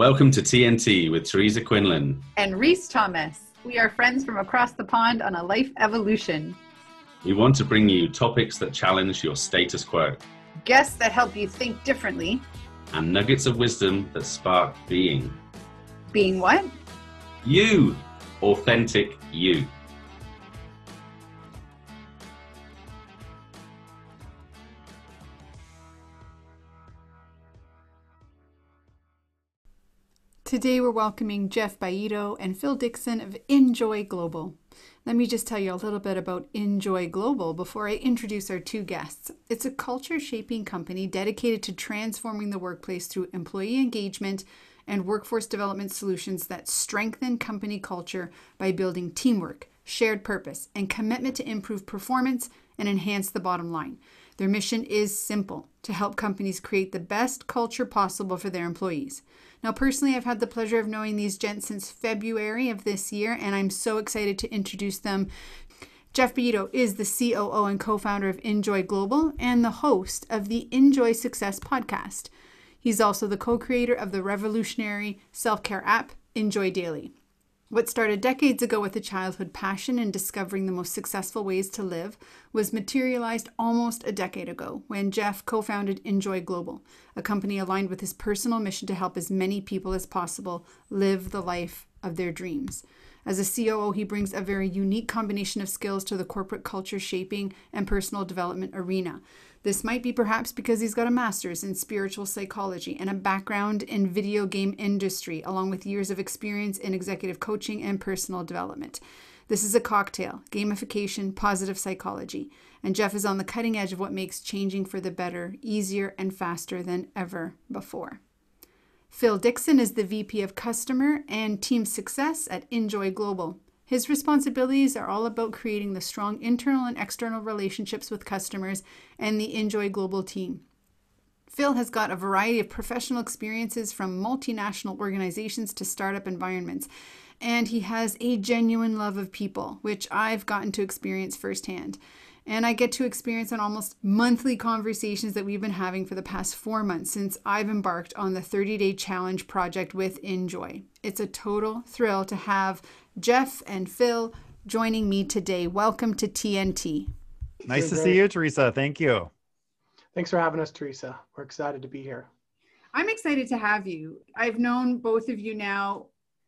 Welcome to TNT with Teresa Quinlan and Reese Thomas. We are friends from across the pond on a life evolution. We want to bring you topics that challenge your status quo, guests that help you think differently, and nuggets of wisdom that spark being. Being what? You, authentic you. Today we're welcoming Jeff Baito and Phil Dixon of Enjoy Global. Let me just tell you a little bit about Enjoy Global before I introduce our two guests. It's a culture shaping company dedicated to transforming the workplace through employee engagement and workforce development solutions that strengthen company culture by building teamwork, shared purpose, and commitment to improve performance and enhance the bottom line. Their mission is simple to help companies create the best culture possible for their employees. Now, personally, I've had the pleasure of knowing these gents since February of this year, and I'm so excited to introduce them. Jeff Baito is the COO and co founder of Enjoy Global and the host of the Enjoy Success podcast. He's also the co creator of the revolutionary self care app, Enjoy Daily. What started decades ago with a childhood passion in discovering the most successful ways to live was materialized almost a decade ago when Jeff co founded Enjoy Global, a company aligned with his personal mission to help as many people as possible live the life of their dreams. As a COO, he brings a very unique combination of skills to the corporate culture shaping and personal development arena. This might be perhaps because he's got a master's in spiritual psychology and a background in video game industry, along with years of experience in executive coaching and personal development. This is a cocktail gamification, positive psychology. And Jeff is on the cutting edge of what makes changing for the better easier and faster than ever before. Phil Dixon is the VP of Customer and Team Success at Enjoy Global. His responsibilities are all about creating the strong internal and external relationships with customers and the Enjoy Global team. Phil has got a variety of professional experiences from multinational organizations to startup environments, and he has a genuine love of people, which I've gotten to experience firsthand. And I get to experience an almost monthly conversations that we've been having for the past four months since I've embarked on the 30 day challenge project with Enjoy. It's a total thrill to have Jeff and Phil joining me today. Welcome to TNT. Nice to see you, Teresa. Thank you. Thanks for having us, Teresa. We're excited to be here. I'm excited to have you. I've known both of you now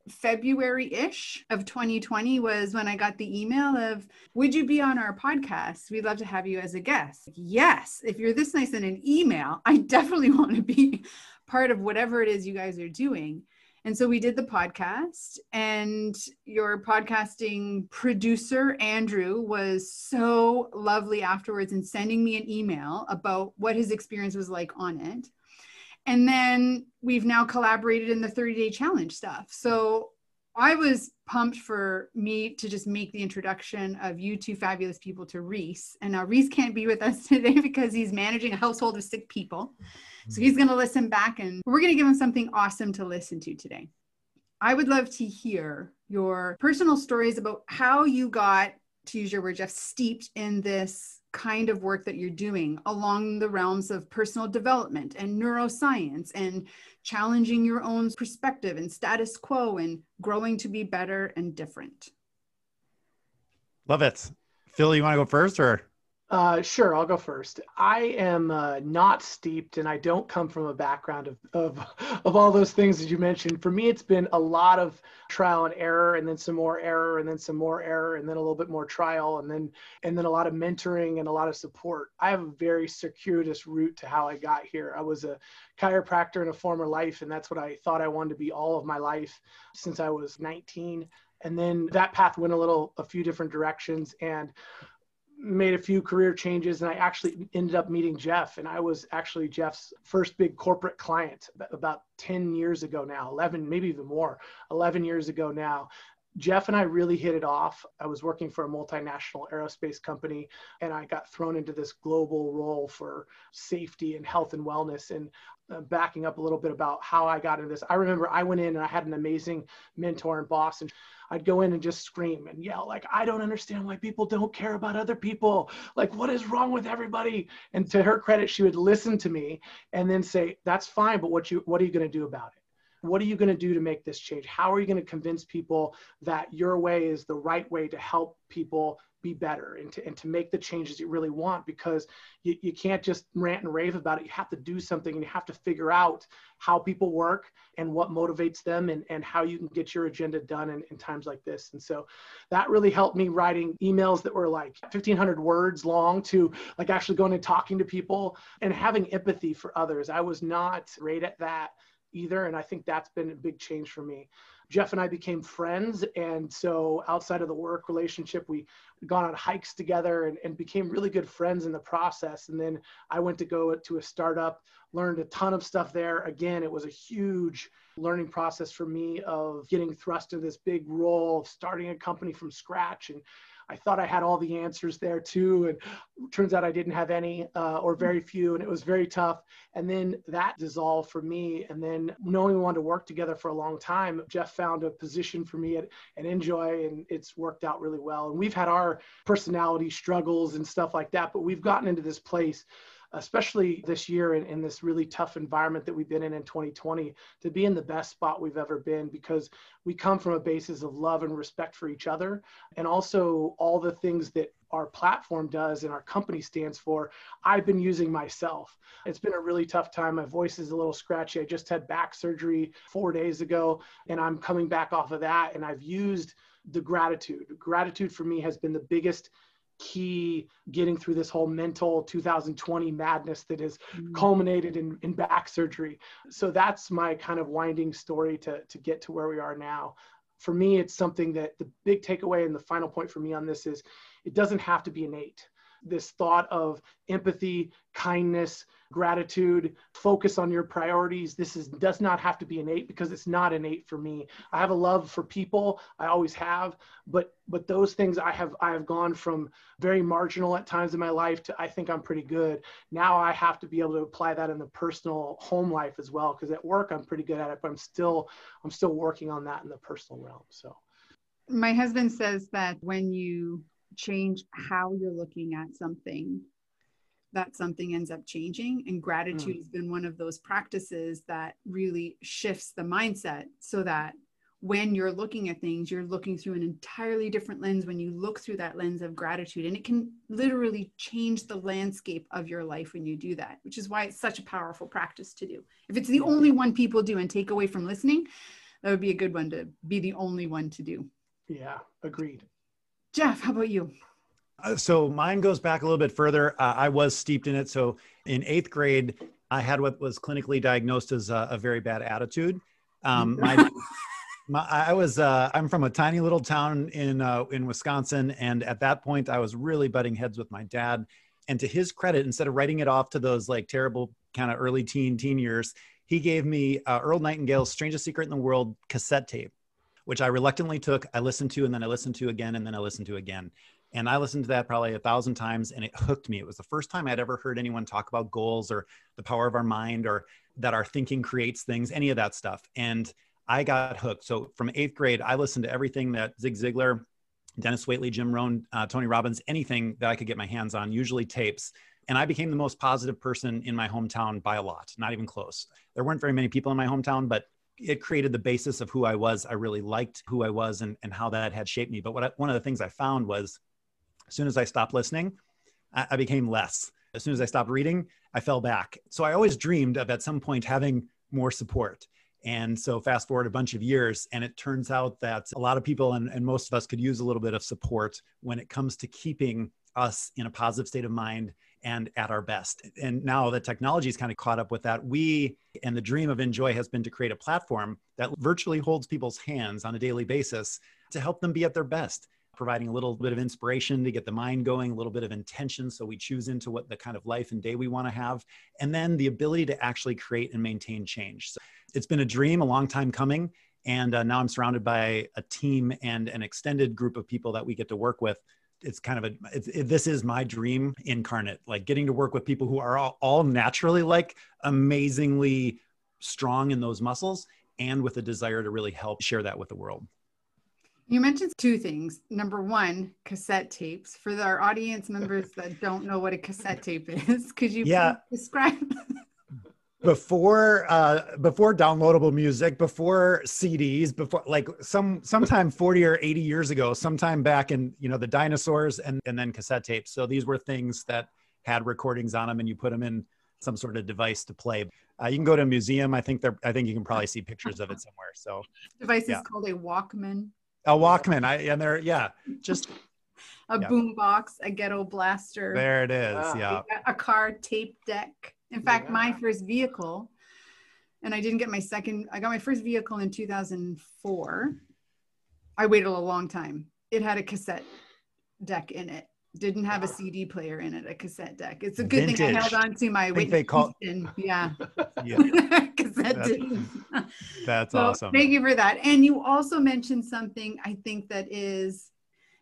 February ish of 2020 was when I got the email of, Would you be on our podcast? We'd love to have you as a guest. Yes, if you're this nice in an email, I definitely want to be part of whatever it is you guys are doing. And so we did the podcast, and your podcasting producer, Andrew, was so lovely afterwards in sending me an email about what his experience was like on it. And then we've now collaborated in the 30 day challenge stuff. So I was pumped for me to just make the introduction of you two fabulous people to Reese. And now Reese can't be with us today because he's managing a household of sick people. So he's going to listen back and we're going to give him something awesome to listen to today. I would love to hear your personal stories about how you got, to use your word, Jeff, steeped in this kind of work that you're doing along the realms of personal development and neuroscience and challenging your own perspective and status quo and growing to be better and different. Love it. Phil, you want to go first or? Uh, sure, I'll go first. I am uh, not steeped, and I don't come from a background of, of of all those things that you mentioned. For me, it's been a lot of trial and error, and then some more error, and then some more error, and then a little bit more trial, and then and then a lot of mentoring and a lot of support. I have a very circuitous route to how I got here. I was a chiropractor in a former life, and that's what I thought I wanted to be all of my life since I was 19 and then that path went a little a few different directions and made a few career changes and I actually ended up meeting Jeff and I was actually Jeff's first big corporate client about 10 years ago now 11 maybe even more 11 years ago now Jeff and I really hit it off. I was working for a multinational aerospace company and I got thrown into this global role for safety and health and wellness. And Uh, backing up a little bit about how I got into this, I remember I went in and I had an amazing mentor and boss. And I'd go in and just scream and yell, like, I don't understand why people don't care about other people. Like, what is wrong with everybody? And to her credit, she would listen to me and then say, That's fine, but what you what are you going to do about it? what are you going to do to make this change? How are you going to convince people that your way is the right way to help people be better and to, and to make the changes you really want because you, you can't just rant and rave about it. You have to do something and you have to figure out how people work and what motivates them and, and how you can get your agenda done in, in times like this. And so that really helped me writing emails that were like 1500 words long to like actually going and talking to people and having empathy for others. I was not great at that either. And I think that's been a big change for me. Jeff and I became friends. And so outside of the work relationship, we gone on hikes together and, and became really good friends in the process. And then I went to go to a startup, learned a ton of stuff there. Again, it was a huge learning process for me of getting thrust into this big role starting a company from scratch and I thought I had all the answers there too, and turns out I didn't have any uh, or very few, and it was very tough. And then that dissolved for me. And then knowing we wanted to work together for a long time, Jeff found a position for me at, at Enjoy, and it's worked out really well. And we've had our personality struggles and stuff like that, but we've gotten into this place especially this year in, in this really tough environment that we've been in in 2020, to be in the best spot we've ever been because we come from a basis of love and respect for each other. And also all the things that our platform does and our company stands for, I've been using myself. It's been a really tough time. My voice is a little scratchy. I just had back surgery four days ago, and I'm coming back off of that. And I've used the gratitude. Gratitude for me has been the biggest key getting through this whole mental 2020 madness that has mm-hmm. culminated in, in back surgery. So that's my kind of winding story to, to get to where we are now. For me, it's something that the big takeaway and the final point for me on this is it doesn't have to be innate this thought of empathy, kindness, gratitude, focus on your priorities. This is does not have to be innate because it's not innate for me. I have a love for people, I always have, but but those things I have I have gone from very marginal at times in my life to I think I'm pretty good. Now I have to be able to apply that in the personal home life as well because at work I'm pretty good at it, but I'm still I'm still working on that in the personal realm. So my husband says that when you change how you're looking at something that something ends up changing. And gratitude mm. has been one of those practices that really shifts the mindset so that when you're looking at things you're looking through an entirely different lens when you look through that lens of gratitude. And it can literally change the landscape of your life when you do that which is why it's such a powerful practice to do. If it's the only one people do and take away from listening that would be a good one to be the only one to do. Yeah agreed Jeff, how about you? Uh, so mine goes back a little bit further. Uh, I was steeped in it. So in eighth grade, I had what was clinically diagnosed as a, a very bad attitude. Um, my, my, I was uh, I'm from a tiny little town in uh, in Wisconsin, and at that point, I was really butting heads with my dad. And to his credit, instead of writing it off to those like terrible kind of early teen teen years, he gave me uh, Earl Nightingale's "Strangest Secret in the World" cassette tape which I reluctantly took. I listened to and then I listened to again and then I listened to again. And I listened to that probably a thousand times and it hooked me. It was the first time I'd ever heard anyone talk about goals or the power of our mind or that our thinking creates things, any of that stuff. And I got hooked. So from eighth grade, I listened to everything that Zig Ziglar, Dennis Waitley, Jim Rohn, uh, Tony Robbins, anything that I could get my hands on, usually tapes. And I became the most positive person in my hometown by a lot, not even close. There weren't very many people in my hometown, but it created the basis of who I was. I really liked who I was and, and how that had shaped me. But what I, one of the things I found was as soon as I stopped listening, I, I became less. As soon as I stopped reading, I fell back. So I always dreamed of at some point having more support. And so fast forward a bunch of years, and it turns out that a lot of people and, and most of us could use a little bit of support when it comes to keeping us in a positive state of mind and at our best. And now that technology is kind of caught up with that, we and the dream of Enjoy has been to create a platform that virtually holds people's hands on a daily basis to help them be at their best, providing a little bit of inspiration to get the mind going, a little bit of intention so we choose into what the kind of life and day we want to have, and then the ability to actually create and maintain change. So it's been a dream, a long time coming. And uh, now I'm surrounded by a team and an extended group of people that we get to work with it's kind of a it's, it, this is my dream incarnate like getting to work with people who are all, all naturally like amazingly strong in those muscles and with a desire to really help share that with the world. You mentioned two things. Number one cassette tapes. For our audience members that don't know what a cassette tape is could you yeah. describe before uh before downloadable music before cds before like some sometime 40 or 80 years ago sometime back in you know the dinosaurs and and then cassette tapes. So these were things that had recordings on them and you put them in some sort of device to play. Uh, you can go to a museum. I think there i think you can probably see pictures of it somewhere. So Device Yeah. is called a Walkman, a walkman. I and they're yeah just a Yeah. boom box, a ghetto blaster, there it is. Ah. yeah. A car tape deck. In fact, my first vehicle, and I didn't get my second, I got my first vehicle in 2004. I waited a long time. It had a cassette deck in it. Didn't have a CD player in it, a cassette deck. It's a good thing I held on to my think Whitney they call- Houston. Yeah. yeah cassette That's- disc. that's So awesome Thank you for that. And you also mentioned something I think that is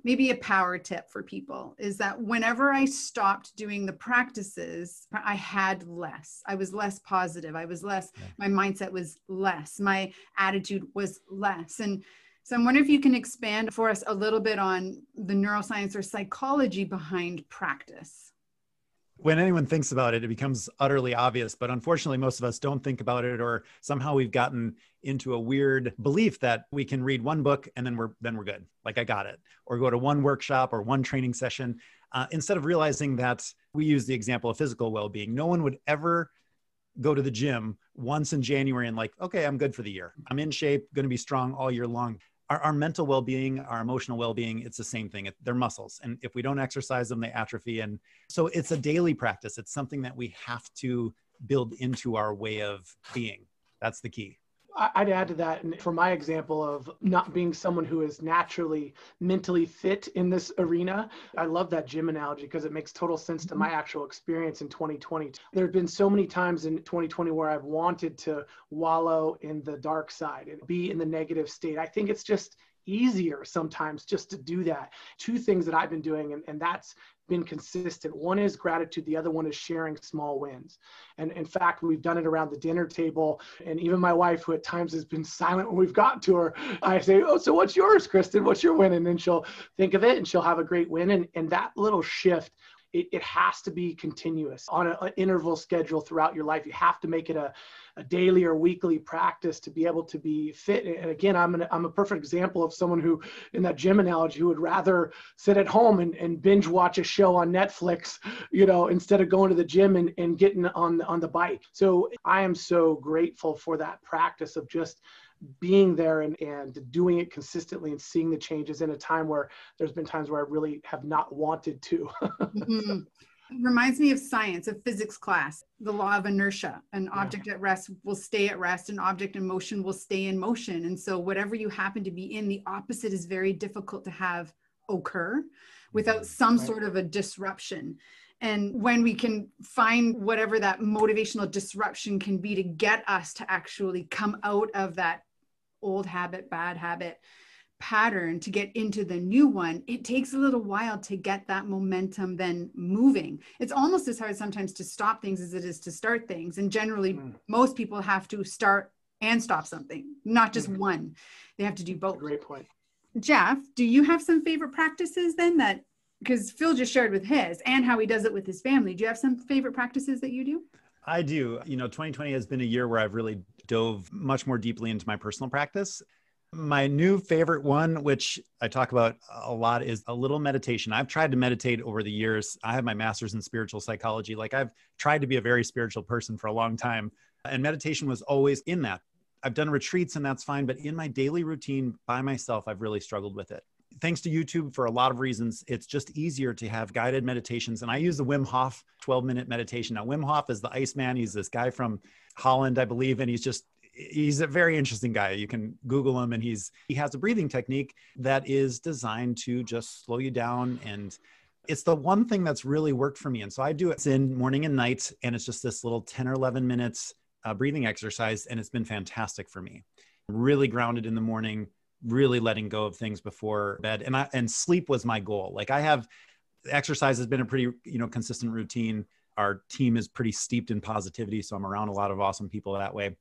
maybe a power tip for people is that whenever I stopped doing the practices, I had less. I was less positive. I was less, my mindset was less. My attitude was less. And so I'm wondering if you can expand for us a little bit on the neuroscience or psychology behind practice. When anyone thinks about it, it becomes utterly obvious. But unfortunately, most of us don't think about it, or somehow we've gotten into a weird belief that we can read one book and then we're then we're good. Like I got it, or go to one workshop or one training session, uh, instead of realizing that we use the example of physical well-being. No one would ever go to the gym once in January and like, okay, I'm good for the year. I'm in shape, going to be strong all year long. Our, our mental well-being, our emotional well-being, it's the same thing. They're muscles, and if we don't exercise them, they atrophy. And so it's a daily practice. It's something that we have to build into our way of being. That's the key. I'd add to that, and for my example of not being someone who is naturally mentally fit in this arena, I love that gym analogy because it makes total sense to my mm-hmm. actual experience in 2020. There have been so many times in 2020 where I've wanted to wallow in the dark side and be in the negative state. I think it's just easier sometimes just to do that. Two things that I've been doing, and, and that's been consistent. One is gratitude, the other one is sharing small wins. And in fact, we've done it around the dinner table. And even my wife, who at times has been silent when we've gotten to her, I say, Oh, so what's yours, Kristen? What's your win? And then she'll think of it and she'll have a great win. And, and that little shift, it, it has to be continuous on an interval schedule throughout your life. You have to make it a, a daily or weekly practice to be able to be fit. And again, I'm, an, I'm a perfect example of someone who, in that gym analogy, who would rather sit at home and, and binge watch a show on Netflix, you know, instead of going to the gym and, and getting on, on the bike. So I am so grateful for that practice of just being there and, and doing it consistently and seeing the changes in a time where there's been times where I really have not wanted to. Mhm. It Reminds me of science, of physics class, the law of inertia. An Yeah. object at rest will stay at rest, an object in motion will stay in motion. And so, whatever you happen to be in, the opposite is very difficult to have occur without some Right. sort of a disruption. And when we can find whatever that motivational disruption can be to get us to actually come out of that old habit, bad habit, pattern to get into the new one, it takes a little while to get that momentum then moving. It's almost as hard sometimes to stop things as it is to start things. And generally, Mm. most people have to start and stop something, not just Mhm. one. They have to do both. Great point. Jeff, do you have some favorite practices then that because Phil just shared with his and how he does it with his family. Do you have some favorite practices that you do? I do. You know, 2020 has been a year where I've really dove much more deeply into my personal practice. My new favorite one, which I talk about a lot, is a little meditation. I've tried to meditate over the years. I have my master's in spiritual psychology. Like I've tried to be a very spiritual person for a long time, and meditation was always in that. I've done retreats and that's fine, but in my daily routine by myself, I've really struggled with it. Thanks to YouTube for a lot of reasons, it's just easier to have guided meditations. And I use the Wim Hof 12 minute meditation. Now, Wim Hof is the Iceman. He's this guy from Holland, I believe, and he's just he's a very interesting guy. You can Google him, and he's he has a breathing technique that is designed to just slow you down and it's the one thing that's really worked for me. And so I do it in morning and night, and it's just this little 10 or 11 minutes uh, breathing exercise, and it's been fantastic for me. Really grounded in the morning, really letting go of things before bed, and I and sleep was my goal. Like I have, exercise has been a pretty you know consistent routine. Our team is pretty steeped in positivity, so I'm around a lot of awesome people that way.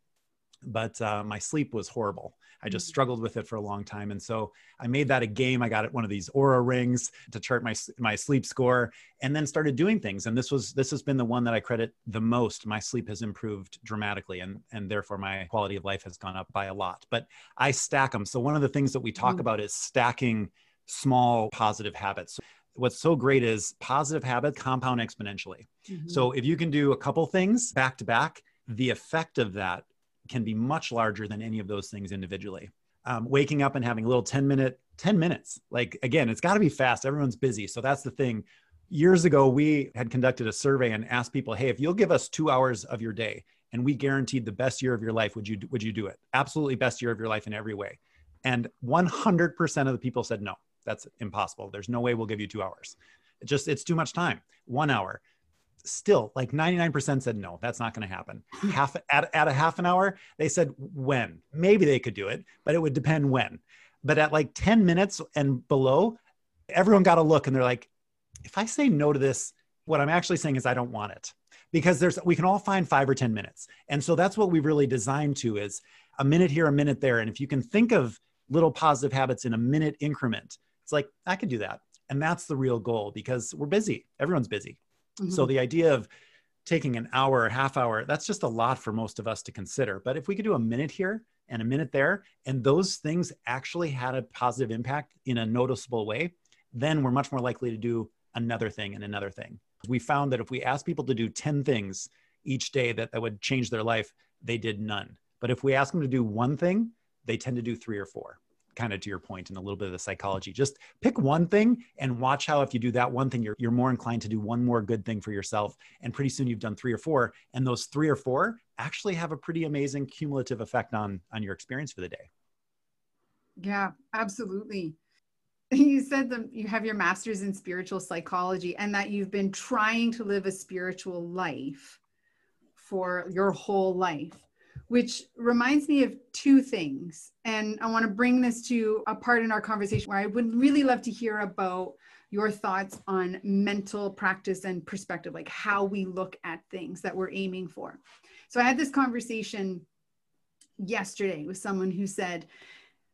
But uh, my sleep was horrible. I just Mm. struggled with it for a long time, and so I made that a game. I got it one of these Oura rings to chart my my sleep score, and then started doing things. And this was this has been the one that I credit the most. My sleep has improved dramatically, and and therefore my quality of life has gone up by a lot. But I stack them. So one of the things that we talk Mm. about is stacking small positive habits. What's so great is positive habits compound exponentially. Mhm. So if you can do a couple things back to back, the effect of that can be much larger than any of those things individually. Um, waking up and having a little 10 minute, 10 minutes. Like again, it's got to be fast. Everyone's busy. So that's the thing. Years ago, we had conducted a survey and asked people, hey, if you'll give us two hours of your day and we guaranteed the best year of your life, would you, would you do it? Absolutely best year of your life in every way. And 100% of the people said, no, that's impossible. There's no way we'll give you two hours. It just, it's too much time. One hour still like 99% said no that's not going to happen hmm. half at, at a half an hour they said when? Maybe they could do it but it would depend when. But at like 10 minutes and below everyone got a look and they're like if i say no to this what i'm actually saying is i don't want it. Because there's we can all find five or 10 minutes. And so that's what we really designed to is a minute here a minute there. And if you can think of little positive habits in a minute increment it's like i could do that. And that's the real goal because we're busy. Everyone's busy so Mhm. the idea of taking an hour, a half hour, that's just a lot for most of us to consider. But if we could do a minute here and a minute there, and those things actually had a positive impact in a noticeable way, then we're much more likely to do another thing and another thing. We found that if we asked people to do 10 things each day that, that would change their life, they did none. But if we ask them to do one thing, they tend to do three or four. Kind of to your point and a little bit of the psychology. Just pick one thing and watch how if you do that one thing, you're, you're more inclined to do one more good thing for yourself. And pretty soon you've done three or four. And those three or four actually have a pretty amazing cumulative effect on, on your experience for the day. Yeah, absolutely. You said that you have your master's in spiritual psychology and that you've been trying to live a spiritual life for your whole life, which reminds me of two things. And I want to bring this to a part in our conversation where I would really love to hear about your thoughts on mental practice and perspective, like how we look at things that we're aiming for. So I had this conversation yesterday with someone who said,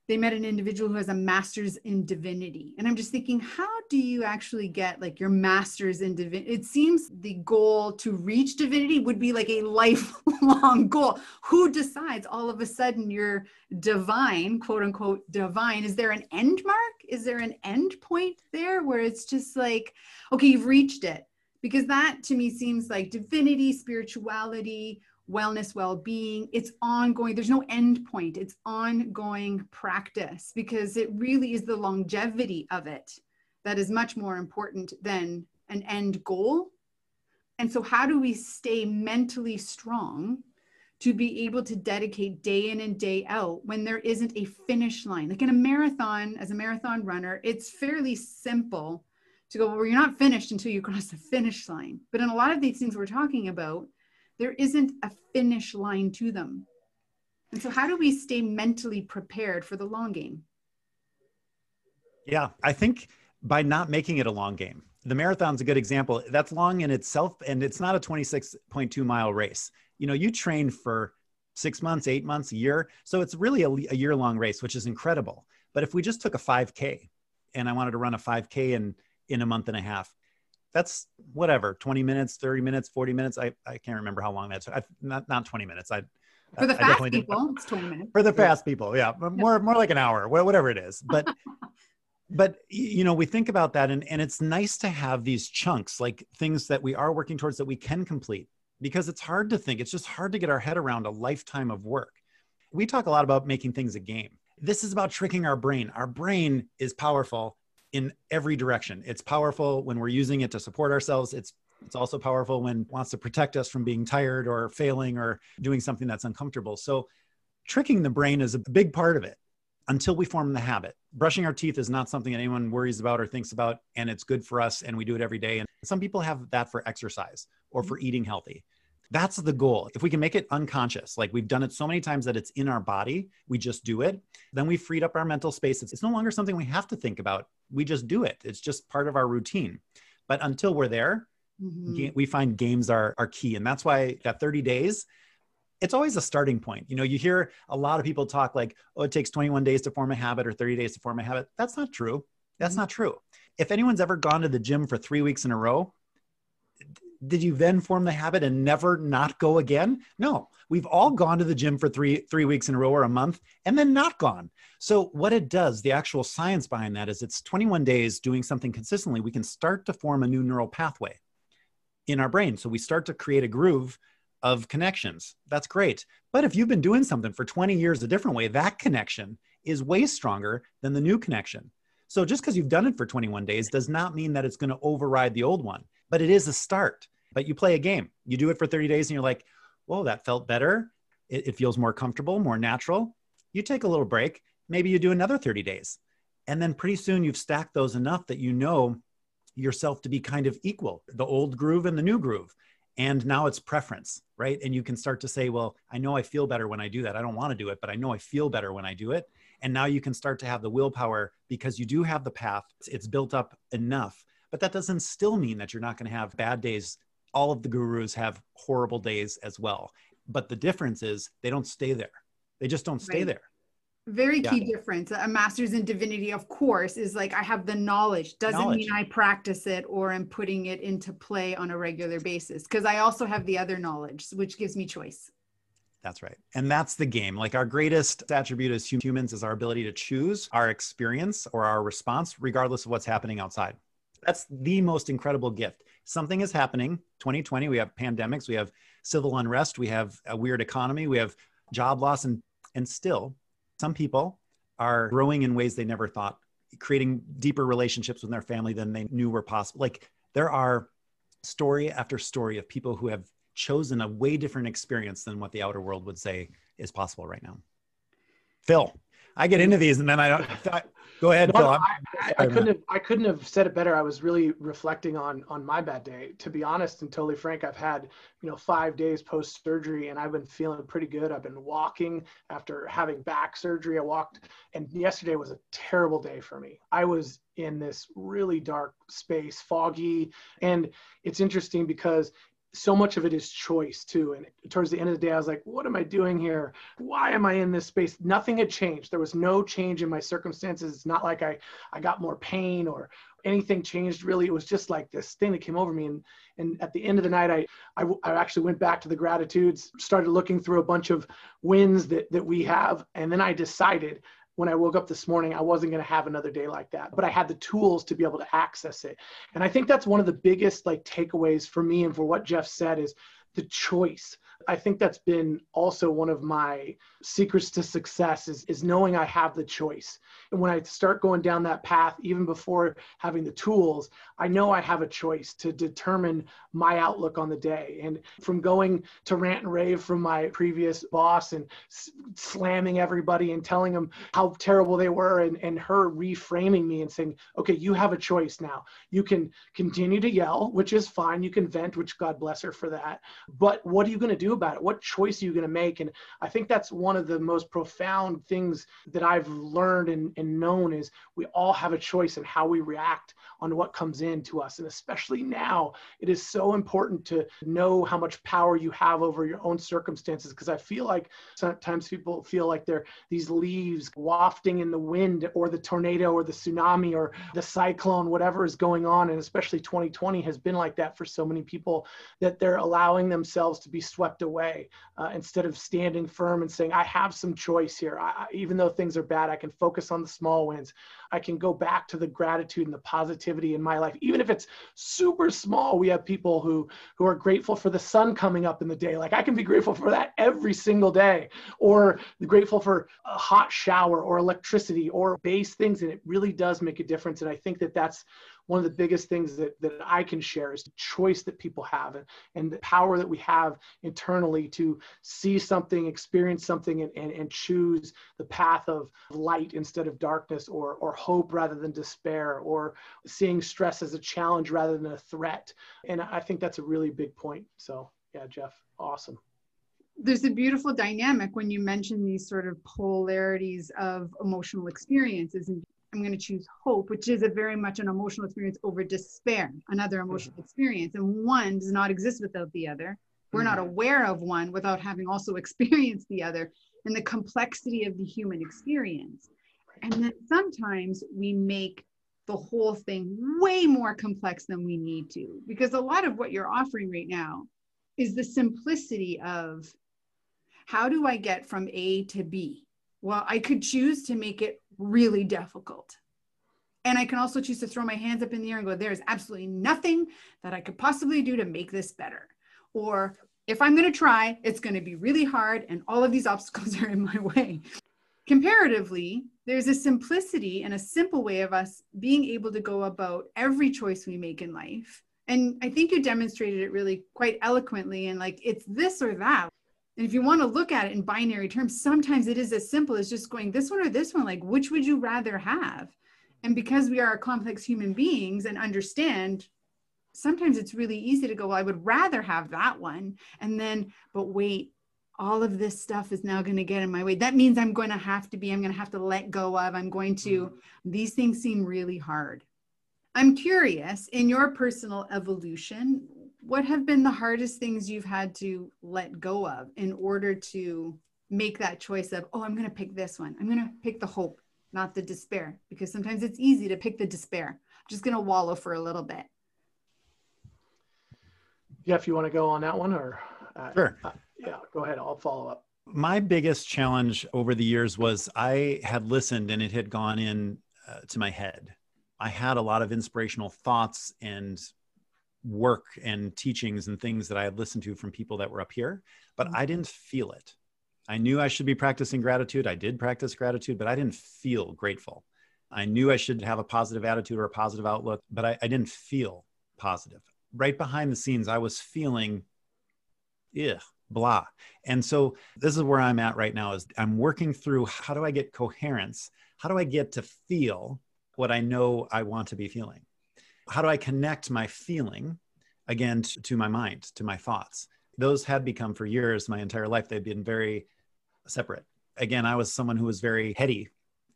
they met an individual who has a master's in divinity. And i'm just thinking how do you actually get like your master's in divinity it seems the goal to reach divinity would be like a lifelong goal. Who decides all of a sudden you're divine quote unquote divine is there an end mark? Is there an end point there where it's just like okay you've reached it? Because that to me seems like divinity spirituality wellness, well being. It's ongoing. There's no end point. It's ongoing practice because it really is the longevity of it that is much more important than an end goal. And so, how do we stay mentally strong to be able to dedicate day in and day out when there isn't a finish line? Like in a marathon, as a marathon runner, it's fairly simple to go, well, you're not finished until you cross the finish line. But in a lot of these things we're talking about, there isn't a finish line to them. And so, how do we stay mentally prepared for the long game? Yeah, I think by not making it a long game, the marathon's a good example. That's long in itself, and it's not a 26.2 mile race. You know, you train for six months, eight months, a year. So it's really a, a year long race, which is incredible. But if we just took a 5K and I wanted to run a 5K in, in a month and a half, that's whatever 20 minutes 30 minutes 40 minutes. I, I can't remember how long that's not not 20 minutes. I For the I fast didn't- people, it's 20 minutes. for the fast people yeah. More more like an hour whatever it is. But but you know we think about that and, and it's nice to have these chunks like things that we are working towards that we can complete because it's hard to think it's just hard to get our head around a lifetime of work. We talk a lot about making things a game. This is about tricking our brain. Our brain is powerful in every direction it's powerful when we're using it to support ourselves it's it's also powerful when it wants to protect us from being tired or failing or doing something that's uncomfortable so tricking the brain is a big part of it until we form the habit. Brushing our teeth is not something that anyone worries about or thinks about, and it's good for us, and we do it every day. And some people have that for exercise or for mm-hmm. eating healthy. That's the goal. If we can make it unconscious, like we've done it so many times that it's in our body, we just do it, then we freed up our mental space. It's, it's no longer something we have to think about. We just do it. It's just part of our routine. But until we're there, Mhm. we find games are, are key. And that's why that 30 days, it's always a starting point. You know, you hear a lot of people talk like, oh, it takes 21 days to form a habit or 30 days to form a habit. That's not true. That's mm-hmm. not true. If anyone's ever gone to the gym for three weeks in a row, did you then form the habit and never not go again? No, we've all gone to the gym for three three weeks in a row or a month and then not gone. So what it does, the actual science behind that is it's 21 days doing something consistently. We can start to form a new neural pathway in our brain. So we start to create a groove of connections. That's great. But if you've been doing something for 20 years a different way, that connection is way stronger than the new connection. So just because you've done it for 21 days does not mean that it's going to override the old one, but it is a start. But you play a game, you do it for 30 days and you're like, whoa, that felt better. It, it feels more comfortable, more natural. You take a little break. Maybe you do another 30 days. And then pretty soon you've stacked those enough that you know yourself to be kind of equal the old groove and the new groove and now it's preference right and you can start to say well i know i feel better when i do that i don't want to do it but i know i feel better when i do it and now you can start to have the willpower because you do have the path it's built up enough but that doesn't still mean that you're not going to have bad days all of the gurus have horrible days as well. But the difference is they don't stay there. They just don't stay right. there. Very key yeah. difference. A master's in divinity of course is like i have the knowledge. Doesn't knowledge. mean i practice it or i'm putting it into play on a regular basis because i also have the other knowledge which gives me choice. That's right. And that's the game. Like our greatest attribute as humans is our ability to choose our experience or our response regardless of what's happening outside. That's the most incredible gift something is happening 2020 we have pandemics we have civil unrest we have a weird economy we have job loss and and still some people are growing in ways they never thought, creating deeper relationships with their family than they knew were possible. Like there are story after story of people who have chosen a way different experience than what the outer world would say is possible right now. Phil, I get into these and then I don't. Go ahead, Phil. I, I, I, couldn't have. I couldn't have said it better. I was really reflecting on on my bad day. To be honest and totally frank, I've had you know five days post surgery and I've been feeling pretty good. I've been walking after having back surgery. I walked, and yesterday was a terrible day for me. I was in this really dark space, foggy, and it's interesting because so much of it is choice too. And towards the end of the day, I was like, what am I doing here? Why am I in this space? Nothing had changed. There was no change in my circumstances. It's not like I, I got more pain or anything changed really. It was just like this thing that came over me. And, and at the end of the night, I, I, I actually went back to the gratitudes, started looking through a bunch of wins that, that we have. And then I decided when I woke up this morning, I wasn't going to have another day like that, but I had the tools to be able to access it. And I think that's one of the biggest like takeaways for me and for what Jeff said is the choice. I think that's been also one of my secrets to success is, is knowing I have the choice. And when I start going down that path, even before having the tools, I know I have a choice to determine my outlook on the day. And from going to rant and rave from my previous boss and s- slamming everybody and telling them how terrible they were, and, and her reframing me and saying, okay, you have a choice now. You can continue to yell, which is fine. You can vent, which God bless her for that. But what are you going to do about it? What choice are you going to make? And I think that's one of the most profound things that I've learned and, and known is we all have a choice in how we react on what comes in to us. And especially now, it is so important to know how much power you have over your own circumstances. Because I feel like sometimes people feel like they're these leaves wafting in the wind or the tornado or the tsunami or the cyclone, whatever is going on. And especially 2020 has been like that for so many people that they're allowing themselves to be swept away uh, instead of standing firm and saying, I have some choice here. I, even though things are bad, I can focus on the small wins. I can go back to the gratitude and the positivity in my life, even if it's super small. We have people who who are grateful for the sun coming up in the day. Like I can be grateful for that every single day, or grateful for a hot shower or electricity or base things, and it really does make a difference. And I think that that's one of the biggest things that, that I can share is the choice that people have and, and the power that we have internally to see something, experience something, and, and, and choose the path of light instead of darkness or, or hope rather than despair or seeing stress as a challenge rather than a threat. And I think that's a really big point. So, yeah, Jeff, awesome there's a beautiful dynamic when you mention these sort of polarities of emotional experiences and I'm going to choose hope, which is a very much an emotional experience over despair, another emotional mm-hmm. experience. And one does not exist without the other. we're not mm-hmm. aware of one without having also experienced the other and the complexity of the human experience. And then sometimes we make the whole thing way more complex than we need to, because a lot of what you're offering right now is the simplicity of how do I get from A to B? Well, I could choose to make it really difficult. And I can also choose to throw my hands up in the air and go, there is absolutely nothing that I could possibly do to make this better. Or if I'm going to try, it's going to be really hard and all of these obstacles are in my way. Comparatively, there's a simplicity and a simple way of us being able to go about every choice we make in life. And I think you demonstrated it really quite eloquently and like it's this or that. And if you want to look at it in binary terms, sometimes it is as simple as just going this one or this one, like which would you rather have? And because we are complex human beings and understand sometimes it's really easy to go, well, I would rather have that one. And then, but wait, all of this stuff is now going to get in my way. That means I'm going to have to be, I'm going to have to let go of, I'm going to, mm-hmm. these things seem really hard. I'm curious in your personal evolution, what have been the hardest things you've had to let go of in order to make that choice of, oh, I'm going to pick this one. I'm going to pick the hope, not the despair, because sometimes it's easy to pick the despair. I'm just going to wallow for a little bit. Yeah, if you want to go on that one or. Uh, sure. Uh, yeah, go ahead. I'll follow up. My biggest challenge over the years was I had listened and it had gone in uh, to my head. I had a lot of inspirational thoughts and work and teachings and things that I had listened to from people that were up here, but I didn't mm-hmm. feel it. I knew I should be practicing gratitude. I did practice gratitude, but I didn't feel grateful. I knew I should have a positive attitude or a positive outlook, but I, I didn't feel positive right behind the scenes, I was feeling, yeah, blah. And so this is where I'm at right now is I'm working through how do I get coherence? How do I get to feel what I know I want to be feeling? How do I connect my feeling again to, to my mind, to my thoughts? Those had become for years, my entire life, they've been very separate. Again, I was someone who was very heady.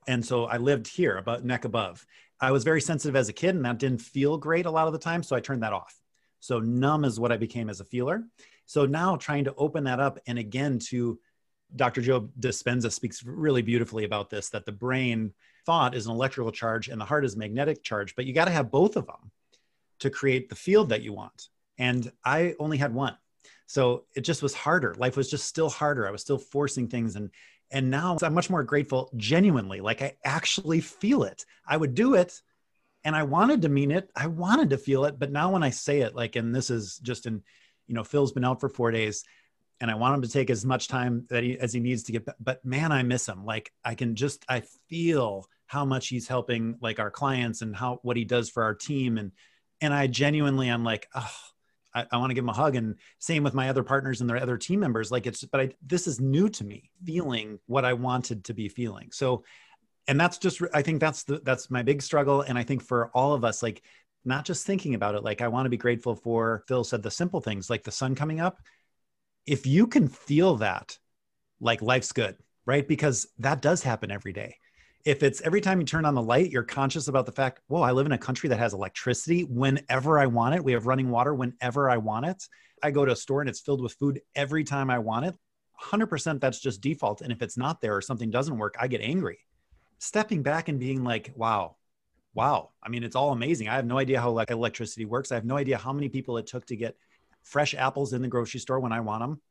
And so I lived here about neck above. I was very sensitive as a kid and that didn't feel great a lot of the time. So I turned that off. So numb is what I became as a feeler. So now trying to open that up and again to Dr. Joe Dispenza speaks really beautifully about this that the brain thought is an electrical charge and the heart is magnetic charge, but you got to have both of them to create the field that you want. And I only had one. So it just was harder. Life was just still harder. I was still forcing things and and now I'm much more grateful genuinely. Like I actually feel it. I would do it and I wanted to mean it. I wanted to feel it, but now when I say it, like, and this is just in, you know, Phil's been out for four days, and I want him to take as much time that he as he needs to get. But man, I miss him. Like, I can just I feel how much he's helping like our clients and how what he does for our team, and and I genuinely I'm like, oh. I, I want to give him a hug and same with my other partners and their other team members like it's but I this is new to me feeling what I wanted to be feeling so and that's just i think that's the that's my big struggle and i think for all of us like not just thinking about it like i want to be grateful for phil said the simple things like the sun coming up if you can feel that like life's good right? Because that does happen every day. If it's every time you turn on the light you're conscious about the fact whoa i live in a country that has electricity whenever i want it. We have running water whenever i want it. I go to a store and it's filled with food every time i want it. 100% that's just default. And if it's not there or something doesn't work i get angry. Stepping back and being like, wow, wow. I mean, it's all amazing. I have no idea how like electricity works. I have no idea how many people it took to get fresh apples in the grocery store when I want them.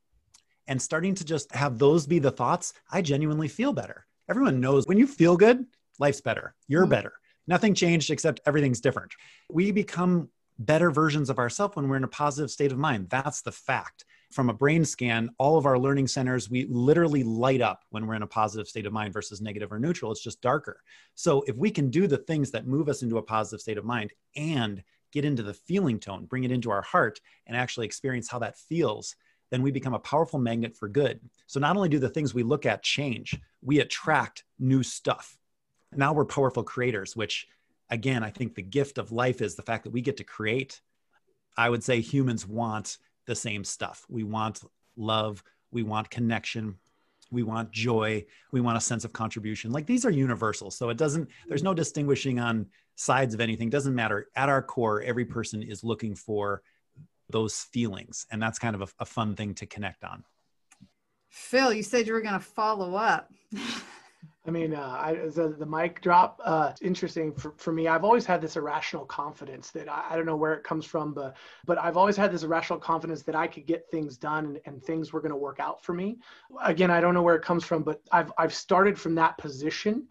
And starting to just have those be the thoughts, I genuinely feel better. Everyone knows when you feel good, life's better. You're mm-hmm. better. Nothing changed except everything's different. We become better versions of ourselves when we're in a positive state of mind. That's the fact from a brain scan, all of our learning centers, we literally light up when we're in a positive state of mind versus negative or neutral. It's just darker. So if we can do the things that move us into a positive state of mind and get into the feeling tone, bring it into our heart, and actually experience how that feels, then we become a powerful magnet for good. So not only do the things we look at change, we attract new stuff. Now we're powerful creators, which again, I think the gift of life is the fact that we get to create. I would say humans want the same stuff. We want love, we want connection, we want joy, we want a sense of contribution. Like these are universal. So it doesn't, there's no distinguishing on sides of anything. Doesn't matter. At our core, every person is looking for those feelings. And that's kind of a, a fun thing to connect on. Phil, you said you were going to follow up. I mean, uh, I, the, the mic drop, uh, interesting for, for me. I've always had this irrational confidence that I, I, don't know where it comes from, but but I've always had this irrational confidence that I could get things done and, and things were going to work out for me. Again, I don't know where it comes from, but I've I've started from that position.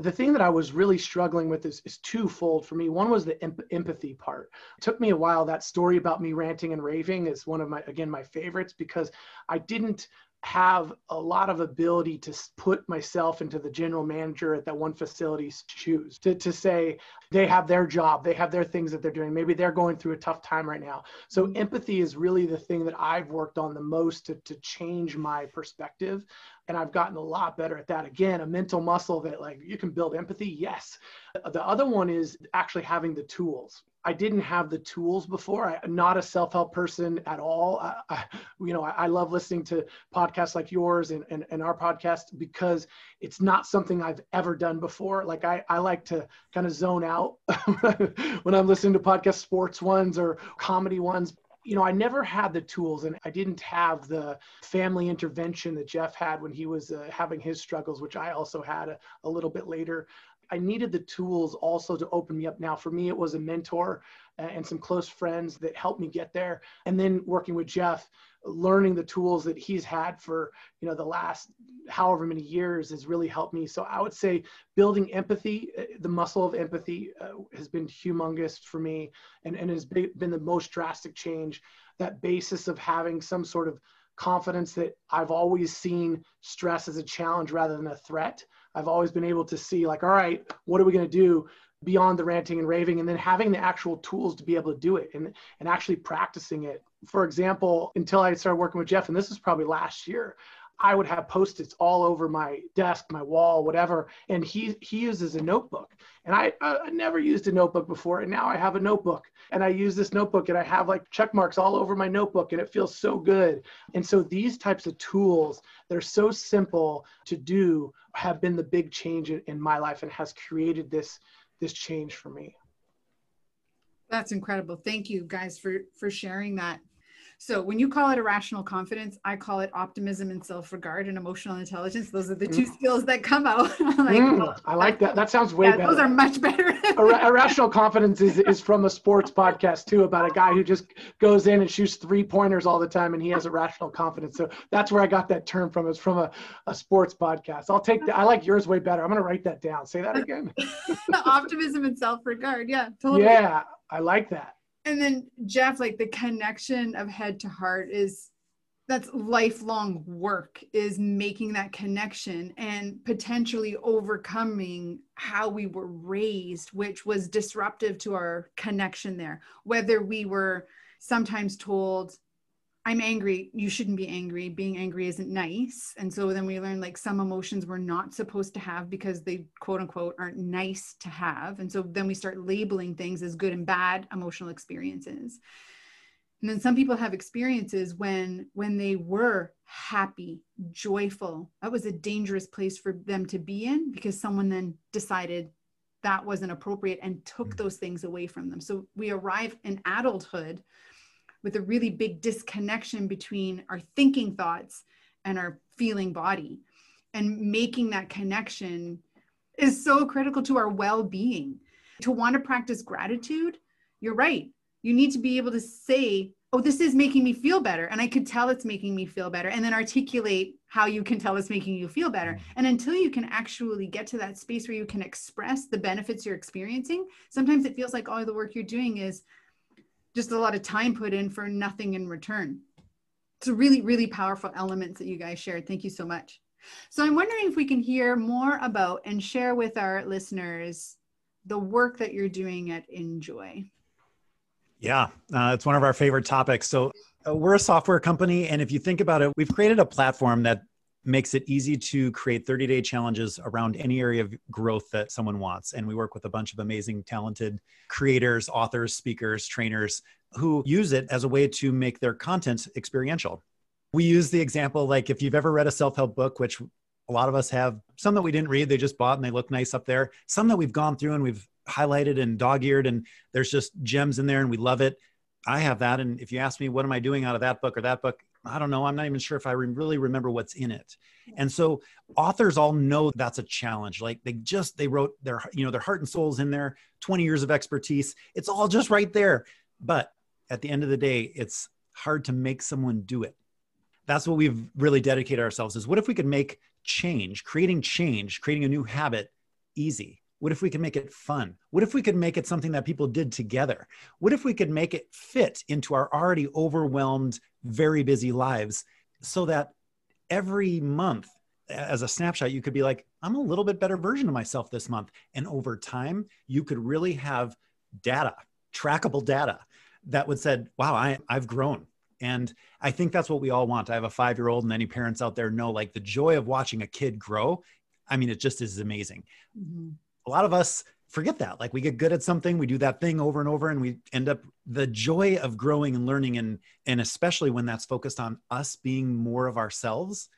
The thing that I was really struggling with is, is twofold for me. One was the emp- empathy part. It took me a while. That story about me ranting and raving is one of my again my favorites because I didn't have a lot of ability to put myself into the general manager at that one facility's shoes to, to say they have their job they have their things that they're doing. Maybe they're going through a tough time right now. So mm-hmm. empathy is really the thing that i've worked on the most to, to change my perspective. And i've gotten a lot better at that. Again a mental muscle that like you can build empathy? Yes. The other one is actually having the tools I didn't have the tools before. I, am not a self-help person at all. I, I, you know, I, I, love listening to podcasts like yours and, and, and, our podcast because it's not something I've ever done before. Like I, I like to kind of zone out when I'm listening to podcast sports ones or comedy ones. You know, I never had the tools and I didn't have the family intervention that Jeff had when he was uh, having his struggles, which I also had a, a little bit later. I needed the tools also to open me up. Now, for me, it was a mentor and some close friends that helped me get there. And then working with Jeff, learning the tools that he's had for you know the last however many years has really helped me. So I would say building empathy, uh, the muscle of empathy, uh, has been humongous for me, and and has been the most drastic change. That basis of having some sort of confidence that I've always seen stress as a challenge rather than a threat. I've always been able to see, like, all right, what are we going to do beyond the ranting and raving? And then having the actual tools to be able to do it and, and actually practicing it. For example, until I started working with Jeff, and this was probably last year, I would have post-its all over my desk, my wall, whatever. And he he uses a notebook, and I I never used a notebook before, and now I have a notebook, and I use this notebook, and I have like check marks all over my notebook, and it feels so good. And so these types of tools that are so simple to do have been the big change in, in my life, and has created this this change for me. That's incredible. Thank you guys for for sharing that. So when you call it irrational confidence, I call it optimism and self-regard and emotional intelligence. Those are the two mm. skills that come out. like, mm, I like that. That sounds way yeah, better. Those are much better. irrational confidence is, is from a sports podcast too about a guy who just goes in and shoots three pointers all the time and he has irrational confidence. So that's where I got that term from. It's from a, a sports podcast. I'll take that. I like yours way better. I'm going to write that down. Say that again. optimism and self-regard. Yeah, totally. Yeah, I like that and then jeff like the connection of head to heart is that's lifelong work is making that connection and potentially overcoming how we were raised which was disruptive to our connection there. Whether we were sometimes told I'm angry, you shouldn't be angry. Being angry isn't nice. And so then we learn like some emotions we're not supposed to have because they quote unquote aren't nice to have. And so then we start labeling things as good and bad emotional experiences. And then some people have experiences when when they were happy, joyful. That was a dangerous place for them to be in because someone then decided that wasn't appropriate and took mm. those things away from them. So we arrive in adulthood with a really big disconnection between our thinking thoughts and our feeling body. And making that connection is so critical to our well being. To want to practice gratitude, you're right. You need to be able to say, oh, this is making me feel better. And I could tell it's making me feel better. And then articulate how you can tell it's making you feel better. Mm. And until you can actually get to that space where you can express the benefits you're experiencing, sometimes it feels like all the work you're doing is just a lot of time put in for nothing in return. It's a really, really powerful elements that you guys shared. Thank you so much. So I'm wondering if we can hear more about and share with our listeners the work that you're doing at Enjoy. Yeah, uh, it's one of our favorite topics. So uh, we're a software company, and if you think about it, we've created a platform that makes it easy to create 30 day challenges around any area of growth that someone wants. And we work with a bunch of amazing, talented creators, authors, speakers, trainers who use it as a way to make their content experiential. We use the example like if you've ever read a self help book, which a lot of us have, some that we didn't read, they just bought and they look nice up there, some that we've gone through and we've highlighted and dog eared, and there's just gems in there and we love it. I have that. And if you ask me, what am I doing out of that book or that book? I don't know. I'm not even sure if I really remember what's in it. And so authors all know that's a challenge. Like they just, they wrote their, you know, their heart and souls in there, 20 years of expertise. It's all just right there. But at the end of the day, it's hard to make someone do it. That's what we've really dedicated ourselves is what if we could make change, creating change, creating a new habit easy? What if we could make it fun? What if we could make it something that people did together? What if we could make it fit into our already overwhelmed, very busy lives so that every month, as a snapshot, you could be like, I'm a little bit better version of myself this month. And over time, you could really have data, trackable data that would said, wow, I, I've grown. And I think that's what we all want. I have a five year old, and any parents out there know like the joy of watching a kid grow. I mean, it just is amazing. Mm-hmm a lot of us forget that. Like we get good at something, we do that thing over and over, and we end up the joy of growing and learning, and and especially when that's focused on us being more of ourselves,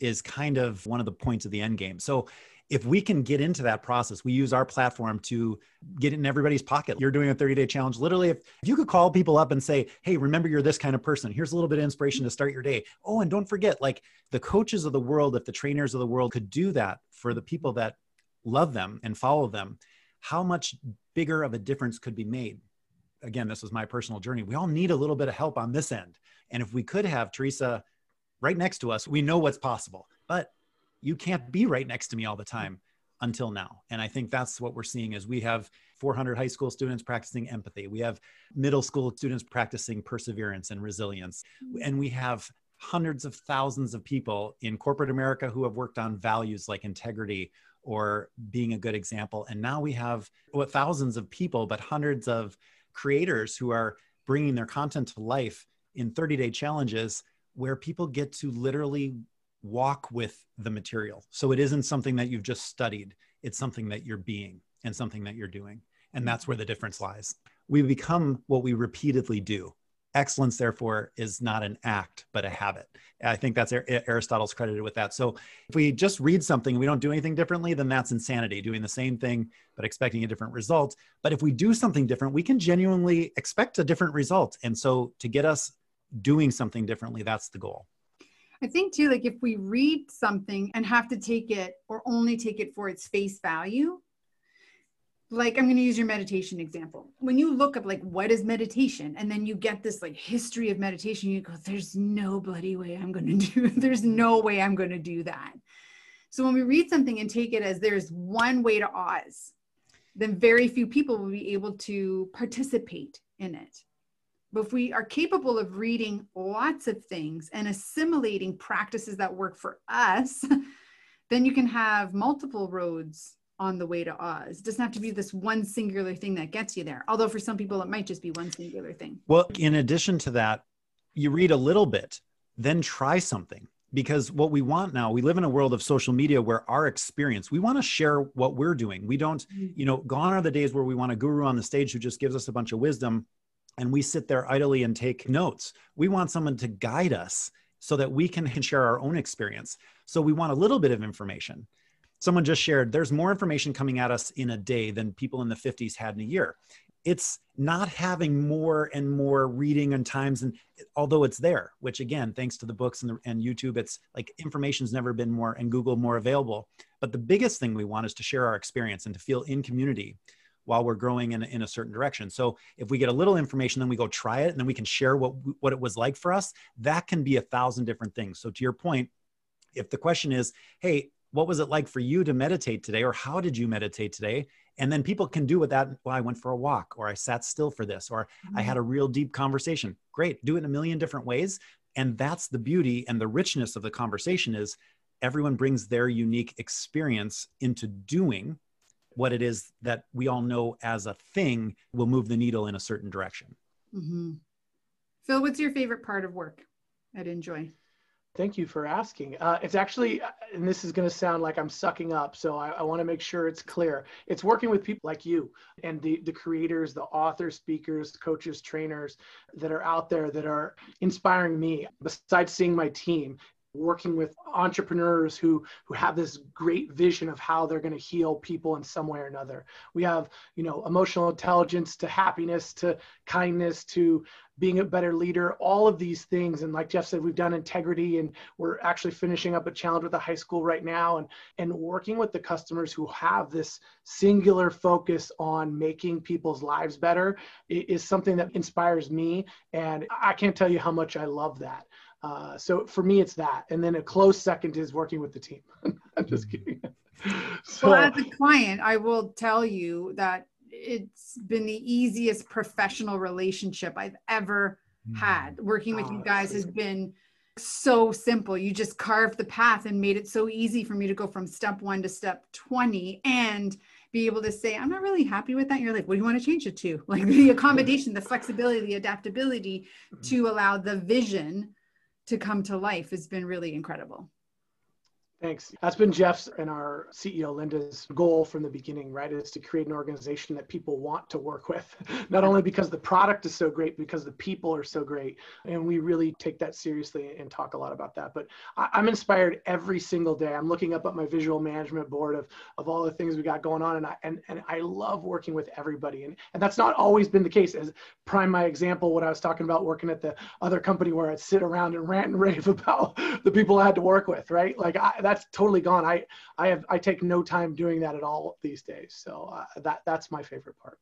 is kind of one of the points of the end game. So if we can get into that process, we use our platform to get in everybody's pocket. You're doing a 30 day challenge. Literally, if, if you could call people up and say, Hey, remember you're this kind of person. Here's a little bit of inspiration to start your day. Oh, and don't forget, like the coaches of the world, if the trainers of the world could do that for the people that love them and follow them, how much bigger of a difference could be made? Again, this was my personal journey. We all need a little bit of help on this end. And if we could have Teresa right next to us, we know what's possible. But you can't be right next to me all the time until now. And I think that's what we're seeing is we have 400 high school students practicing empathy. We have middle school students practicing perseverance and resilience. Mm-hmm. And we have hundreds of thousands of people in corporate America who have worked on values like integrity or being a good example. And now we have what thousands of people, but hundreds of creators who are bringing their content to life in 30 day challenges where people get to literally walk with the material. So it isn't something that you've just studied, it's something that you're being and something that you're doing. And mm-hmm. that's where the difference lies. We become what we repeatedly do excellence therefore is not an act but a habit. I think that's aristotle's credited with that. So if we just read something and we don't do anything differently then that's insanity doing the same thing but expecting a different result. But if we do something different we can genuinely expect a different result. And so to get us doing something differently that's the goal. I think too, like if we read something and have to take it or only take it for its face value, like i'm going to use your meditation example. When you look up like what is meditation? And then you get this like history of meditation you go there's no bloody way i'm going to do there's no way i'm going to do that. So when we read something and take it as there's one way to oz then very few people will be able to participate in it. But if we are capable of reading lots of things and assimilating practices that work for us then you can have multiple roads on the way to Oz. It doesn't have to be this one singular thing that gets you there. Although for some people, it might just be one singular thing. Well, in addition to that, you read a little bit, then try something. Because what we want now, we live in a world of social media where our experience, we want to share what we're doing. We don't, mm-hmm. you know, gone are the days where we want a guru on the stage who just gives us a bunch of wisdom and we sit there idly and take notes. We want someone to guide us so that we can share our own experience. So we want a little bit of information someone just shared there's more information coming at us in a day than people in the 50s had in a year. It's not having more and more reading and times and although it's there which again thanks to the books and, the, and youtube it's like information's never been more and google more available. But the biggest thing we want is to share our experience and to feel in community while we're growing in, in a certain direction. So if we get a little information then we go try it and then we can share what what it was like for us that can be a thousand different things. So to your point if the question is hey what was it like for you to meditate today or how did you meditate today? And then people can do with that well i went for a walk or i sat still for this or mm-hmm. i had a real deep conversation. Great do it in a million different ways. And that's the beauty and the richness of the conversation is everyone brings their unique experience into doing what it is that we all know as a thing will move the needle in a certain direction. Mm-hmm. phil what's your favorite part of work at enjoy Thank you for asking. Uh, it's actually, uh, and this is going to sound like I'm sucking up, so I, I want to make sure it's clear. It's working with people like you and the, the creators, the authors, speakers, coaches, trainers that are out there that are inspiring me. Besides seeing my team, working with entrepreneurs who who have this great vision of how they're going to heal people in some way or another. We have you know emotional intelligence to happiness to kindness to being a better leader all of these things. And like jeff said we've done integrity and we're actually finishing up a challenge with a high school right now and and working with the customers who have this singular focus on making people's lives better is something that inspires me. And i can't tell you how much i love that uh, so for me, it's that, and then a close second is working with the team. I'm just kidding. so, well, as a client, I will tell you that it's been the easiest professional relationship I've ever mm-hmm. had. Working with oh, you guys has been so simple. You just carved the path and made it so easy for me to go from step one to step 20 and be able to say, I'm not really happy with that. And you're like, what do you want to change it to? Like the accommodation, the flexibility, the adaptability mm-hmm. to allow the vision to come to life has been really incredible. Thanks. That's been Jeff's and our CEO Linda's goal from the beginning, right? Is to create an organization that people want to work with, not only because the product is so great, because the people are so great. And we really take that seriously and talk a lot about that. But I'm inspired every single day. I'm looking up at my visual management board of, of all the things we got going on. And I, and, and I love working with everybody. And, and that's not always been the case. As prime my example, what I was talking about working at the other company where I'd sit around and rant and rave about the people I had to work with, right? Like I, that's totally gone. I I have I take no time doing that at all these days. So uh, that that's my favorite part.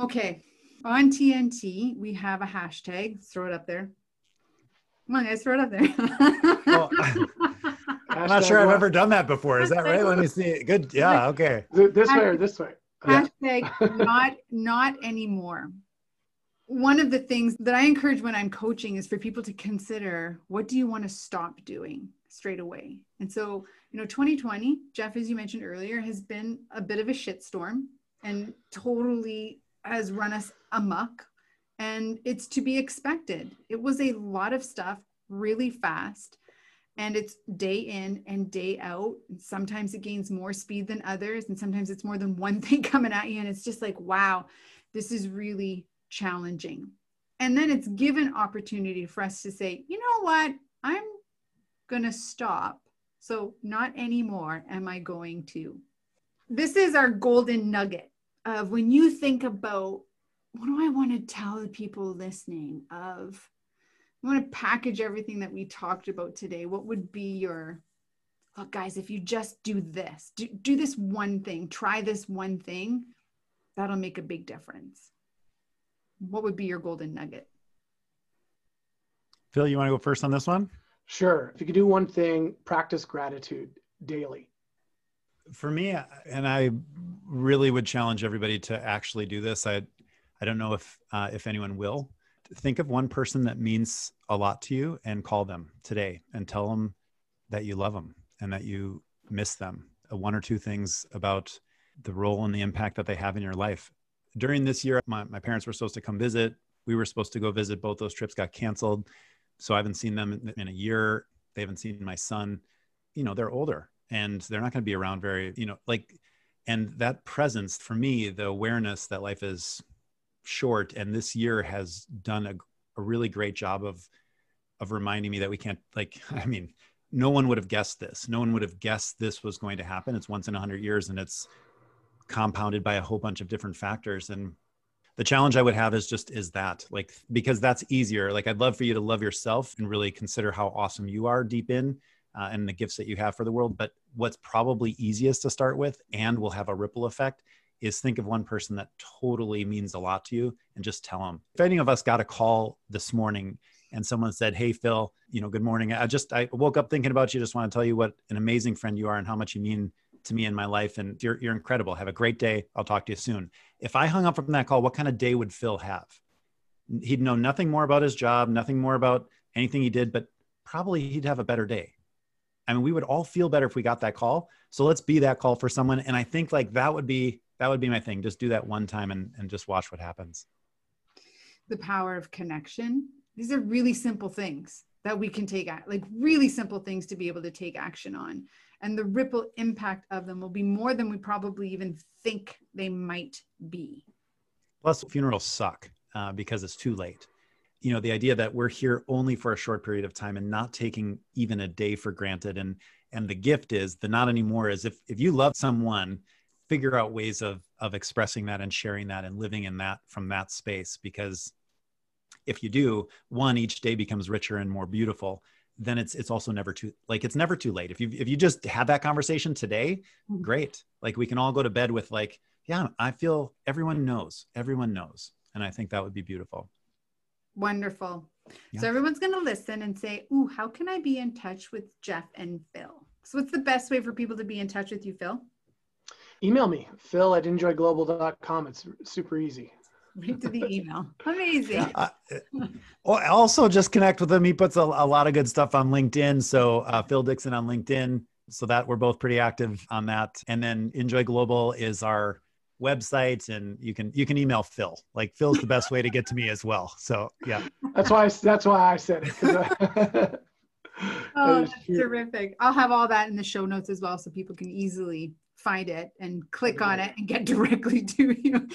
Okay, on TNT we have a hashtag. Throw it up there. Come on, guys, throw it up there. well, I'm not sure I've ever done that before. Is that right? Let me see. Good. Yeah. Okay. This way or this way. Hashtag not not anymore one of the things that I encourage when I'm coaching is for people to consider what do you want to stop doing straight away. And so, you know, 2020, Jeff, as you mentioned earlier, has been a bit of a shitstorm and totally has run us amok. And it's to be expected. It was a lot of stuff really fast. And it's day in and day out. And sometimes it gains more speed than others. And sometimes it's more than one thing coming at you. And it's just like, wow, this is really challenging. And then it's given opportunity for us to say, you know what, I'm going to stop. So, not anymore am I going to. This is our golden nugget of when you think about what do I want to tell the people listening of I want to package everything that we talked about today. What would be your look, guys, if you just do this, do, do this one thing, try this one thing, that'll make a big difference what would be your golden nugget? Phil, you want to go first on this one? Sure. If you could do one thing, practice gratitude daily. For me, and I really would challenge everybody to actually do this. I, I don't know if uh, if anyone will. Think of one person that means a lot to you and call them today and tell them that you love them and that you miss them. Uh, one or two things about the role and the impact that they have in your life during this year, my, my parents were supposed to come visit. We were supposed to go visit. Both those trips got canceled. So I haven't seen them in, a year. They haven't seen my son. You know, they're older and they're not going to be around very, you know, like, and that presence for me, the awareness that life is short and this year has done a, a really great job of, of reminding me that we can't like, I mean, no one would have guessed this. No one would have guessed this was going to happen. It's once in a hundred years and it's compounded by a whole bunch of different factors and the challenge i would have is just is that like because that's easier like i'd love for you to love yourself and really consider how awesome you are deep in uh, and the gifts that you have for the world. But what's probably easiest to start with and will have a ripple effect is think of one person that totally means a lot to you and just tell them if any of us got a call this morning and someone said hey phil you know good morning. I just i woke up thinking about you just want to tell you what an amazing friend you are and how much you mean to me in my life and you're, you're incredible. Have a great day. I'll talk to you soon. If I hung up from that call, what kind of day would Phil have? He'd know nothing more about his job, nothing more about anything he did, but probably he'd have a better day. I mean, we would all feel better if we got that call. So let's be that call for someone. And I think like that would be, that would be my thing. Just do that one time and, and just watch what happens. The power of connection. These are really simple things that we can take, like really simple things to be able to take action on and the ripple impact of them will be more than we probably even think they might be. Plus, funerals suck uh, because it's too late. you know the idea that we're here only for a short period of time and not taking even a day for granted and and the gift is the not anymore is if if you love someone figure out ways of of expressing that and sharing that and living in that from that space because if you do one each day becomes richer and more beautiful then it's it's also never too like it's never too late if you if you just have that conversation today Mhm. great like we can all go to bed with like yeah i feel everyone knows everyone knows and i think that would be beautiful Wonderful. Yeah. So everyone's going to listen and say, "Ooh, how can I be in touch with Jeff and Phil?" So what's the best way for people to be in touch with you, Phil? Email me, phil at enjoyglobal.com. It's super easy. Right to the email. Amazing. Uh, well, also just connect with him. He puts a, a lot of good stuff on LinkedIn. So uh, Phil Dixon on LinkedIn. So that we're both pretty active on that. And then Enjoy Global is our website, and you can you can email Phil. Like Phil's the best way to get to me as well. So yeah, That's why I, that's why I said it. 'cause I- Oh, That is terrific. I'll have all that in the show notes as well so people can easily find it and click on it and get directly to you.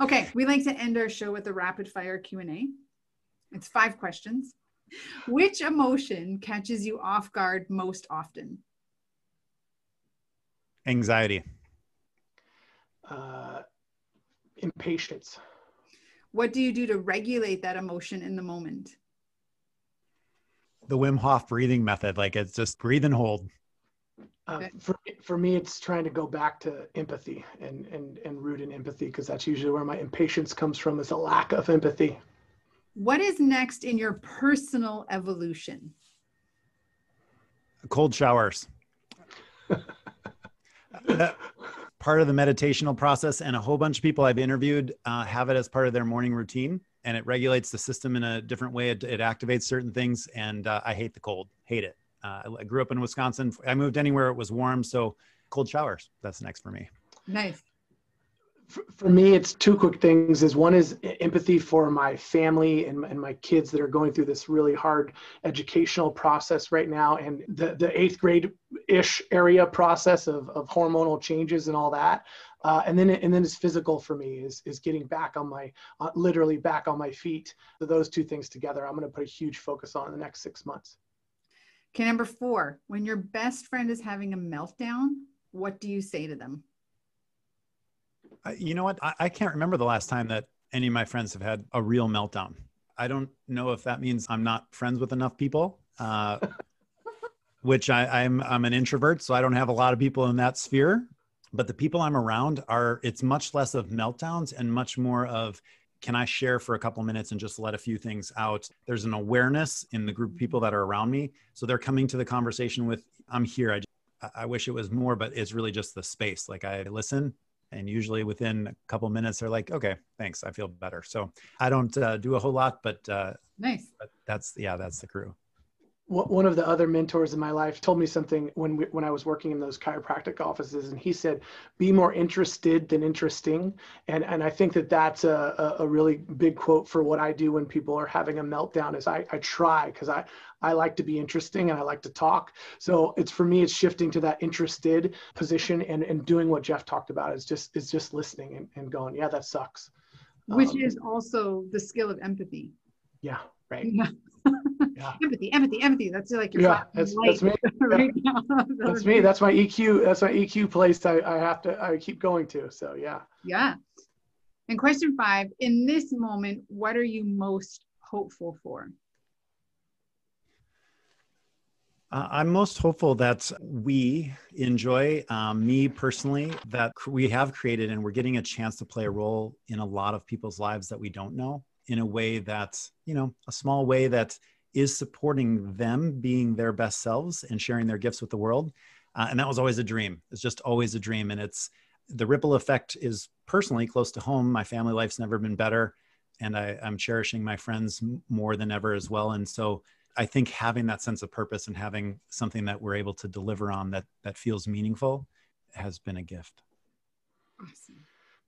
Okay, we like to end our show with a rapid fire Q&A. It's five questions. Which emotion catches you off guard most often? anxiety. uh, impatience. What do you do to regulate that emotion in the moment? The Wim Hof breathing method, like it's just breathe and hold. Uh, for, for me, it's trying to go back to empathy and, and, and root in empathy because that's usually where my impatience comes from is a lack of empathy. What is next in your personal evolution? Cold showers. That- part of the meditational process and a whole bunch of people i've interviewed uh, have it as part of their morning routine and it regulates the system in a different way it, it activates certain things and uh, i hate the cold hate it uh, I- i grew up in wisconsin i moved anywhere it was warm so cold showers that's next for me Nice. For, for me, it's two quick things. Is one is empathy for my family and, and my kids that are going through this really hard educational process right now, and the, the eighth grade ish area process of, of hormonal changes and all that. Uh, and then and then it's physical for me is is getting back on my uh, literally back on my feet. So those two things together, I'm going to put a huge focus on in the next six months. Okay, number four, when your best friend is having a meltdown, what do you say to them? I, you know what I, I can't remember the last time that any of my friends have had a real meltdown i don't know if that means i'm not friends with enough people uh, which I, I'm I'm an introvert, so I don't have a lot of people in that sphere. But the people I'm around are it's much less of meltdowns and much more of can I share for a couple minutes and just let a few things out? There's an awareness in the group of people that are around me, so they're coming to the conversation with I'm here. I just, I wish it was more, but it's really just the space. Like I listen, and usually within a couple minutes they're like, okay, thanks, I feel better. So I don't uh, do a whole lot, but uh, Nice. but that's yeah, that's the crew. One of the other mentors in my life told me something when we, when I was working in those chiropractic offices, and he said, "Be more interested than interesting." And and I think that that's a, a, a really big quote for what I do when people are having a meltdown. Is I, I try because I I like to be interesting and I like to talk. So it's for me, it's shifting to that interested position and and doing what Jeff talked about. Is just is just listening and, and going, yeah, that sucks. Which Um, is also the skill of empathy. yeah, right. Yeah. Yeah. empathy, empathy, empathy. That's like your Yeah, that's that's me. right now. That's me. That's my EQ. That's my EQ place. I, I have to. I keep going to. So yeah. Yeah. And question five, in this moment, what are you most hopeful for? Uh, I'm most hopeful that we enjoy, um, me personally, that we have created and we're getting a chance to play a role in a lot of people's lives that we don't know in a way that, you know, a small way that is supporting them being their best selves and sharing their gifts with the world. Uh, and that was always a dream. It's just always a dream. And it's the ripple effect is personally close to home. My family life's never been better. And I, I'm cherishing my friends more than ever as well. And so, I think having that sense of purpose and having something that we're able to deliver on that that feels meaningful has been a gift. Awesome.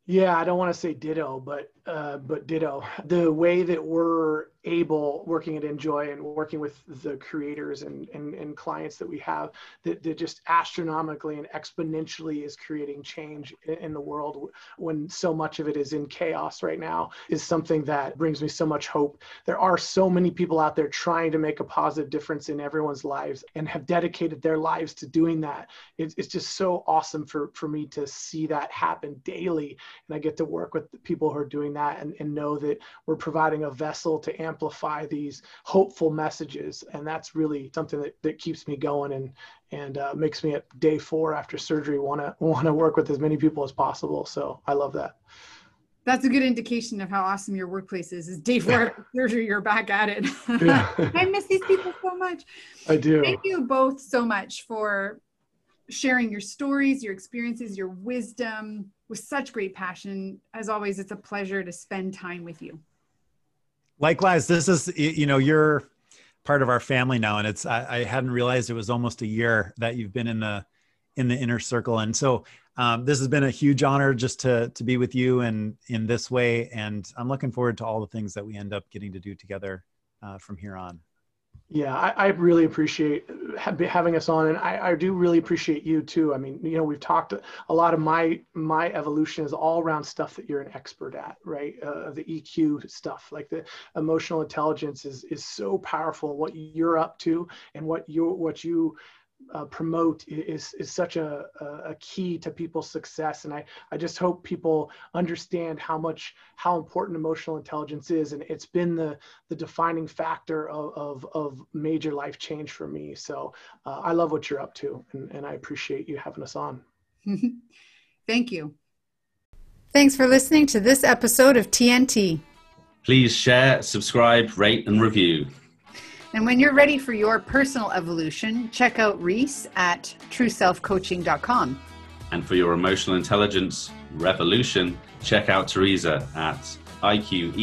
Yeah, I don't want to say ditto, but uh, but ditto. The way that we're able working at enjoy and working with the creators and, and, and clients that we have that, that just astronomically and exponentially is creating change in the world when so much of it is in chaos right now is something that brings me so much hope. There are so many people out there trying to make a positive difference in everyone's lives and have dedicated their lives to doing that. It's, it's just so awesome for, for me to see that happen daily and i get to work with people who are doing that and, and know that we're providing a vessel to amp amplify these hopeful messages. And that's really something that, that keeps me going and, and uh, makes me at day four after surgery want to want to work with as many people as possible. So I love that. That's a good indication of how awesome your workplace is. Is day four after surgery, you're back at it. Yeah. I miss these people so much. I do. Thank you both so much for sharing your stories, your experiences, your wisdom with such great passion. As always, it's a pleasure to spend time with you. Likewise, this is you know you're part of our family now, and it's I, I hadn't realized it was almost a year that you've been in the in the inner circle, and so um, this has been a huge honor just to to be with you and in this way, and I'm looking forward to all the things that we end up getting to do together uh, from here on. Yeah, I, I, really appreciate having us on, and I, I, do really appreciate you too. I mean, you know, we've talked a lot of my my evolution is all around stuff that you're an expert at, right? Uh, the EQ stuff, like the emotional intelligence, is is so powerful. What you're up to, and what you what you uh, promote is is such a, a key to people's success. And I, I just hope people understand how much how important emotional intelligence is. And it's been the the defining factor of of, of major life change for me. So uh, I love what you're up to and, and I appreciate you having us on. Thank you. Thanks for listening to this episode of TNT please share subscribe rate and review and when you're ready for your personal evolution, check out Reese at trueselfcoaching.com. And for your emotional intelligence revolution, check out Teresa at iqeqtq.com.